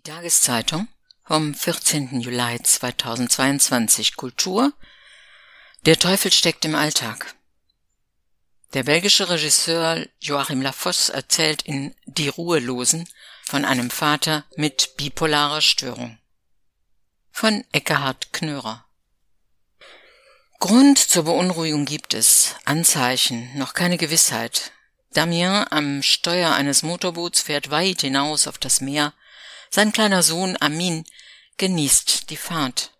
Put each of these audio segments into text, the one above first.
Die Tageszeitung vom 14. Juli 2022 Kultur Der Teufel steckt im Alltag. Der belgische Regisseur Joachim Lafosse erzählt in Die Ruhelosen von einem Vater mit bipolarer Störung. Von Eckehard Knörer. Grund zur Beunruhigung gibt es, Anzeichen, noch keine Gewissheit. Damien am Steuer eines Motorboots fährt weit hinaus auf das Meer, sein kleiner Sohn Amin genießt die Fahrt.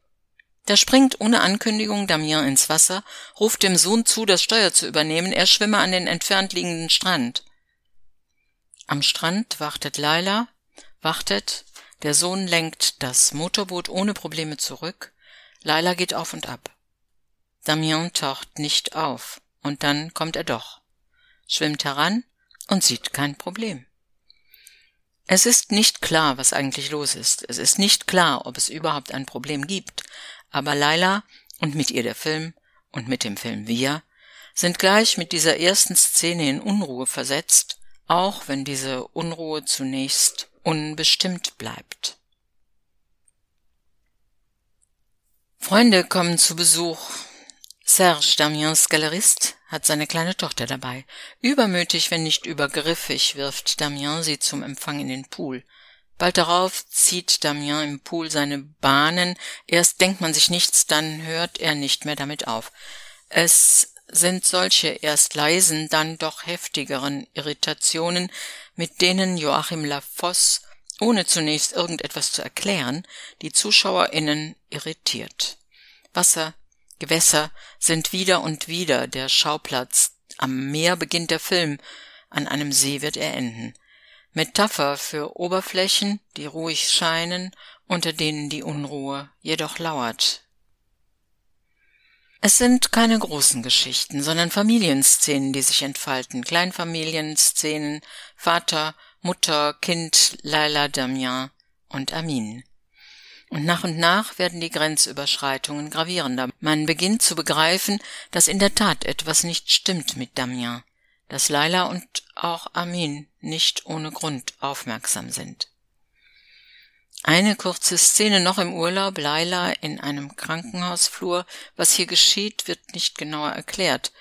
Da springt ohne Ankündigung Damien ins Wasser, ruft dem Sohn zu, das Steuer zu übernehmen, er schwimme an den entfernt liegenden Strand. Am Strand wartet Laila, wartet, der Sohn lenkt das Motorboot ohne Probleme zurück, Laila geht auf und ab. Damien taucht nicht auf, und dann kommt er doch, schwimmt heran und sieht kein Problem. Es ist nicht klar, was eigentlich los ist. Es ist nicht klar, ob es überhaupt ein Problem gibt. Aber Laila und mit ihr der Film und mit dem Film wir sind gleich mit dieser ersten Szene in Unruhe versetzt, auch wenn diese Unruhe zunächst unbestimmt bleibt. Freunde kommen zu Besuch. Serge, Damiens Galerist, hat seine kleine Tochter dabei. Übermütig, wenn nicht übergriffig, wirft Damien sie zum Empfang in den Pool. Bald darauf zieht Damien im Pool seine Bahnen. Erst denkt man sich nichts, dann hört er nicht mehr damit auf. Es sind solche erst leisen, dann doch heftigeren Irritationen, mit denen Joachim Lafosse, ohne zunächst irgendetwas zu erklären, die ZuschauerInnen irritiert. Wasser, Gewässer sind wieder und wieder der Schauplatz. Am Meer beginnt der Film, an einem See wird er enden. Metapher für Oberflächen, die ruhig scheinen, unter denen die Unruhe jedoch lauert. Es sind keine großen Geschichten, sondern Familienszenen, die sich entfalten, Kleinfamilienszenen, Vater, Mutter, Kind, Laila Damien und Amin. Und nach und nach werden die Grenzüberschreitungen gravierender. Man beginnt zu begreifen, dass in der Tat etwas nicht stimmt mit Damien, dass Laila und auch Amin nicht ohne Grund aufmerksam sind. Eine kurze Szene noch im Urlaub, Laila in einem Krankenhausflur. Was hier geschieht, wird nicht genauer erklärt.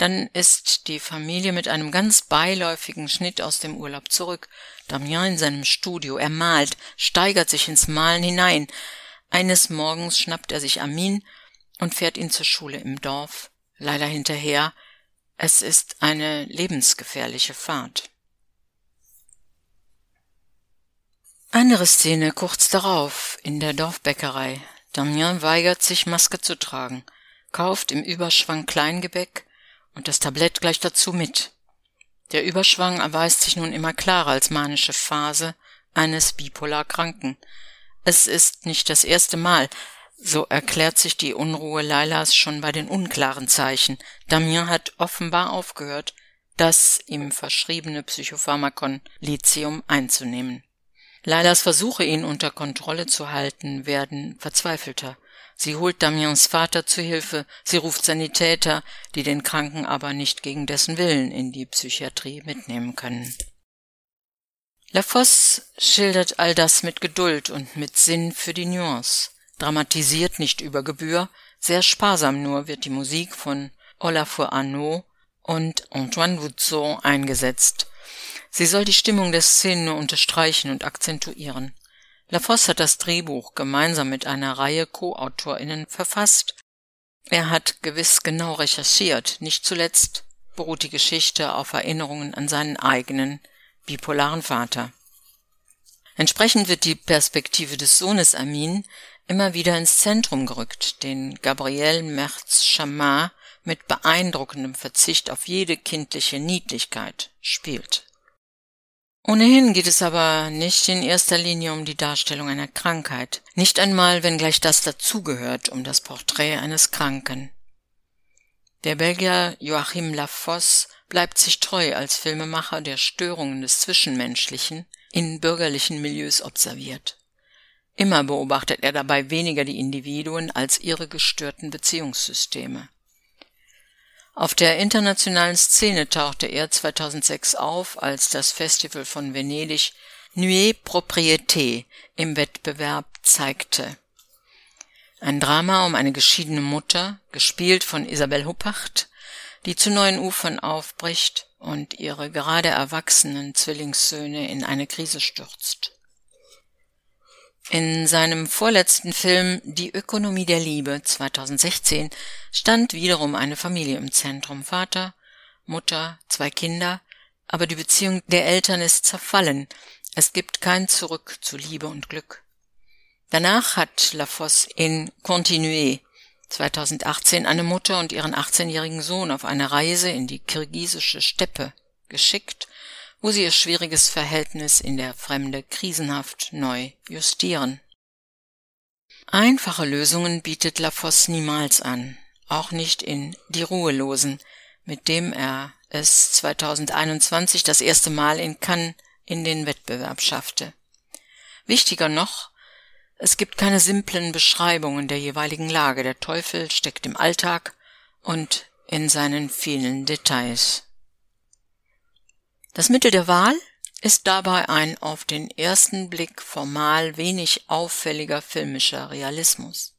Dann ist die Familie mit einem ganz beiläufigen Schnitt aus dem Urlaub zurück. Damien in seinem Studio. Er malt, steigert sich ins Malen hinein. Eines Morgens schnappt er sich Amin und fährt ihn zur Schule im Dorf. Leider hinterher. Es ist eine lebensgefährliche Fahrt. Andere Szene kurz darauf in der Dorfbäckerei. Damien weigert sich, Maske zu tragen, kauft im Überschwang Kleingebäck, und das Tablett gleich dazu mit. Der Überschwang erweist sich nun immer klarer als manische Phase eines bipolar Kranken. Es ist nicht das erste Mal, so erklärt sich die Unruhe Lailas schon bei den unklaren Zeichen. Damien hat offenbar aufgehört, das ihm verschriebene Psychopharmakon Lithium einzunehmen. Lailas Versuche, ihn unter Kontrolle zu halten, werden verzweifelter. Sie holt Damiens Vater zu Hilfe, sie ruft Sanitäter, die den Kranken aber nicht gegen dessen Willen in die Psychiatrie mitnehmen können. Lafosse schildert all das mit Geduld und mit Sinn für die Nuance, dramatisiert nicht über Gebühr, sehr sparsam nur wird die Musik von Olafur Arnaud und Antoine Woutzeau eingesetzt. Sie soll die Stimmung der Szene unterstreichen und akzentuieren. Lafosse hat das Drehbuch gemeinsam mit einer Reihe Co-AutorInnen verfasst. Er hat gewiss genau recherchiert. Nicht zuletzt beruht die Geschichte auf Erinnerungen an seinen eigenen bipolaren Vater. Entsprechend wird die Perspektive des Sohnes Amin immer wieder ins Zentrum gerückt, den Gabriel Merz Chamard mit beeindruckendem Verzicht auf jede kindliche Niedlichkeit spielt. Ohnehin geht es aber nicht in erster Linie um die Darstellung einer Krankheit, nicht einmal, wenn gleich das dazugehört, um das Porträt eines Kranken. Der Belgier Joachim Lafosse bleibt sich treu als Filmemacher, der Störungen des Zwischenmenschlichen in bürgerlichen Milieus observiert. Immer beobachtet er dabei weniger die Individuen als ihre gestörten Beziehungssysteme. Auf der internationalen Szene tauchte er 2006 auf, als das Festival von Venedig Nuit Propriété im Wettbewerb zeigte. Ein Drama um eine geschiedene Mutter, gespielt von Isabelle Huppert, die zu neuen Ufern aufbricht und ihre gerade erwachsenen Zwillingssöhne in eine Krise stürzt. In seinem vorletzten Film Die Ökonomie der Liebe 2016 stand wiederum eine Familie im Zentrum. Vater, Mutter, zwei Kinder, aber die Beziehung der Eltern ist zerfallen. Es gibt kein Zurück zu Liebe und Glück. Danach hat Lafosse in Continué 2018 eine Mutter und ihren 18-jährigen Sohn auf eine Reise in die kirgisische Steppe geschickt, wo sie ihr schwieriges Verhältnis in der Fremde krisenhaft neu justieren. Einfache Lösungen bietet Lafosse niemals an, auch nicht in Die Ruhelosen, mit dem er es 2021 das erste Mal in Cannes in den Wettbewerb schaffte. Wichtiger noch, es gibt keine simplen Beschreibungen der jeweiligen Lage. Der Teufel steckt im Alltag und in seinen vielen Details. Das Mittel der Wahl ist dabei ein auf den ersten Blick formal wenig auffälliger filmischer Realismus.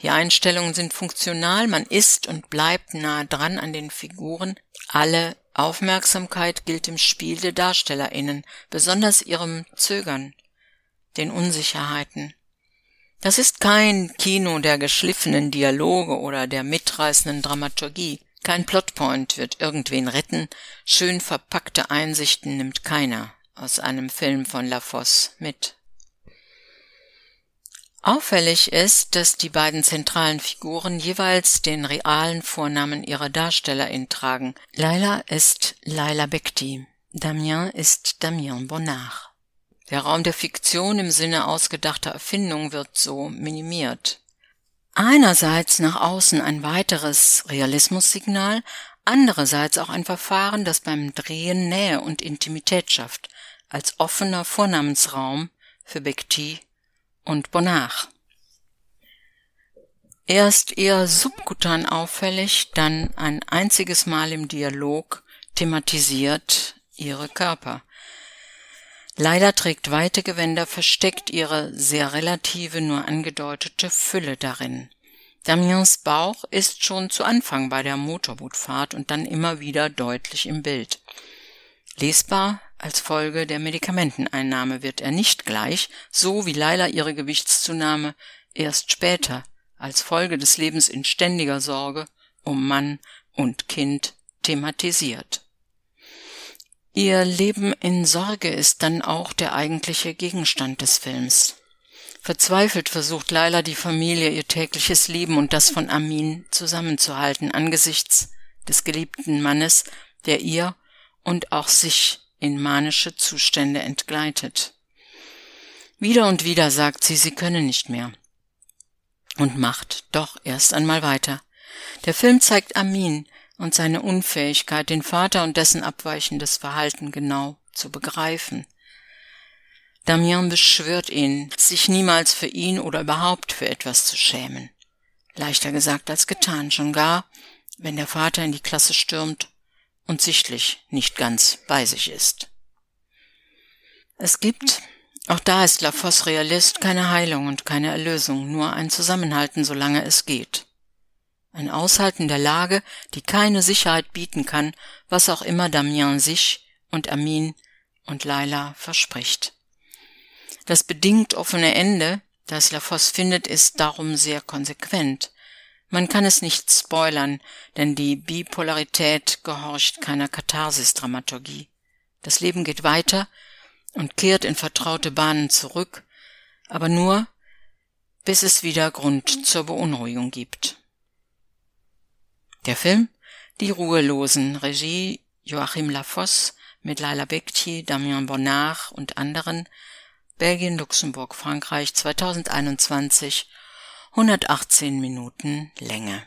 Die Einstellungen sind funktional, man ist und bleibt nah dran an den Figuren, alle Aufmerksamkeit gilt im Spiel der DarstellerInnen, besonders ihrem Zögern, den Unsicherheiten. Das ist kein Kino der geschliffenen Dialoge oder der mitreißenden Dramaturgie. Kein Plotpoint wird irgendwen retten, schön verpackte Einsichten nimmt keiner aus einem Film von Lafosse mit. Auffällig ist, dass die beiden zentralen Figuren jeweils den realen Vornamen ihrer Darstellerin tragen. Laila ist Laila Bekti, Damien ist Damien Bonnard. Der Raum der Fiktion im Sinne ausgedachter Erfindung wird so minimiert. Einerseits nach außen ein weiteres Realismussignal, andererseits auch ein Verfahren, das beim Drehen Nähe und Intimität schafft, als offener Vornamensraum für Bekti und Bonnard. Erst eher subkutan auffällig, dann ein einziges Mal im Dialog thematisiert ihre Körper. Leider trägt weite Gewänder versteckt ihre sehr relative, nur angedeutete Fülle darin. Damiens Bauch ist schon zu Anfang bei der Motorbootfahrt und dann immer wieder deutlich im Bild. Lesbar als Folge der Medikamenteneinnahme wird er nicht gleich, so wie Leila ihre Gewichtszunahme, erst später als Folge des Lebens in ständiger Sorge um Mann und Kind thematisiert. Ihr Leben in Sorge ist dann auch der eigentliche Gegenstand des Films. Verzweifelt versucht Laila die Familie ihr tägliches Leben und das von Amin zusammenzuhalten angesichts des geliebten Mannes, der ihr und auch sich in manische Zustände entgleitet. Wieder und wieder sagt sie, sie könne nicht mehr. Und macht doch erst einmal weiter. Der Film zeigt Amin, und seine Unfähigkeit, den Vater und dessen abweichendes Verhalten genau zu begreifen. Damien beschwört ihn, sich niemals für ihn oder überhaupt für etwas zu schämen. Leichter gesagt als getan, schon gar, wenn der Vater in die Klasse stürmt und sichtlich nicht ganz bei sich ist. Es gibt, auch da ist Lafosse Realist, keine Heilung und keine Erlösung, nur ein Zusammenhalten, solange es geht ein Aushalten der Lage, die keine Sicherheit bieten kann, was auch immer Damien sich und Amin und Laila verspricht. Das bedingt offene Ende, das Lafosse findet, ist darum sehr konsequent. Man kann es nicht spoilern, denn die Bipolarität gehorcht keiner Katharsis-Dramaturgie. Das Leben geht weiter und kehrt in vertraute Bahnen zurück, aber nur, bis es wieder Grund zur Beunruhigung gibt. Der Film Die Ruhelosen, Regie Joachim Lafosse mit Laila Bekti, Damien Bonnard und anderen, Belgien, Luxemburg, Frankreich 2021, 118 Minuten Länge.